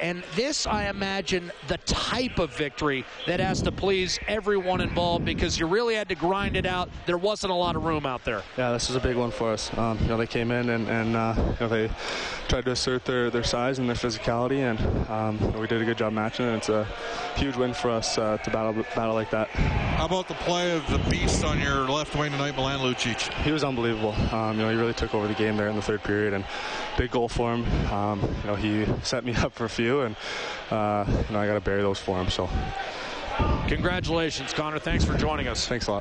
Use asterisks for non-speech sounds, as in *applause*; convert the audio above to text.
And this, I imagine, the type of victory that has to please everyone involved because you really had to grind it out. There wasn't a lot of room out there. Yeah, this was a big one for us. Um, you know, they came in and, and uh, you know, they tried to assert their, their size and their physicality, and um, we did a good job matching it. It's a huge win for us uh, to battle battle like that. How about the play of the beast on your left wing tonight, Milan Lucic? He was unbelievable. Um, you know, he really took over the game there in the third period, and big goal for him. Um, you know, he *laughs* set me up for a few, and uh, you know, I got to bury those for him. So, congratulations, Connor. Thanks for joining us. Thanks a lot.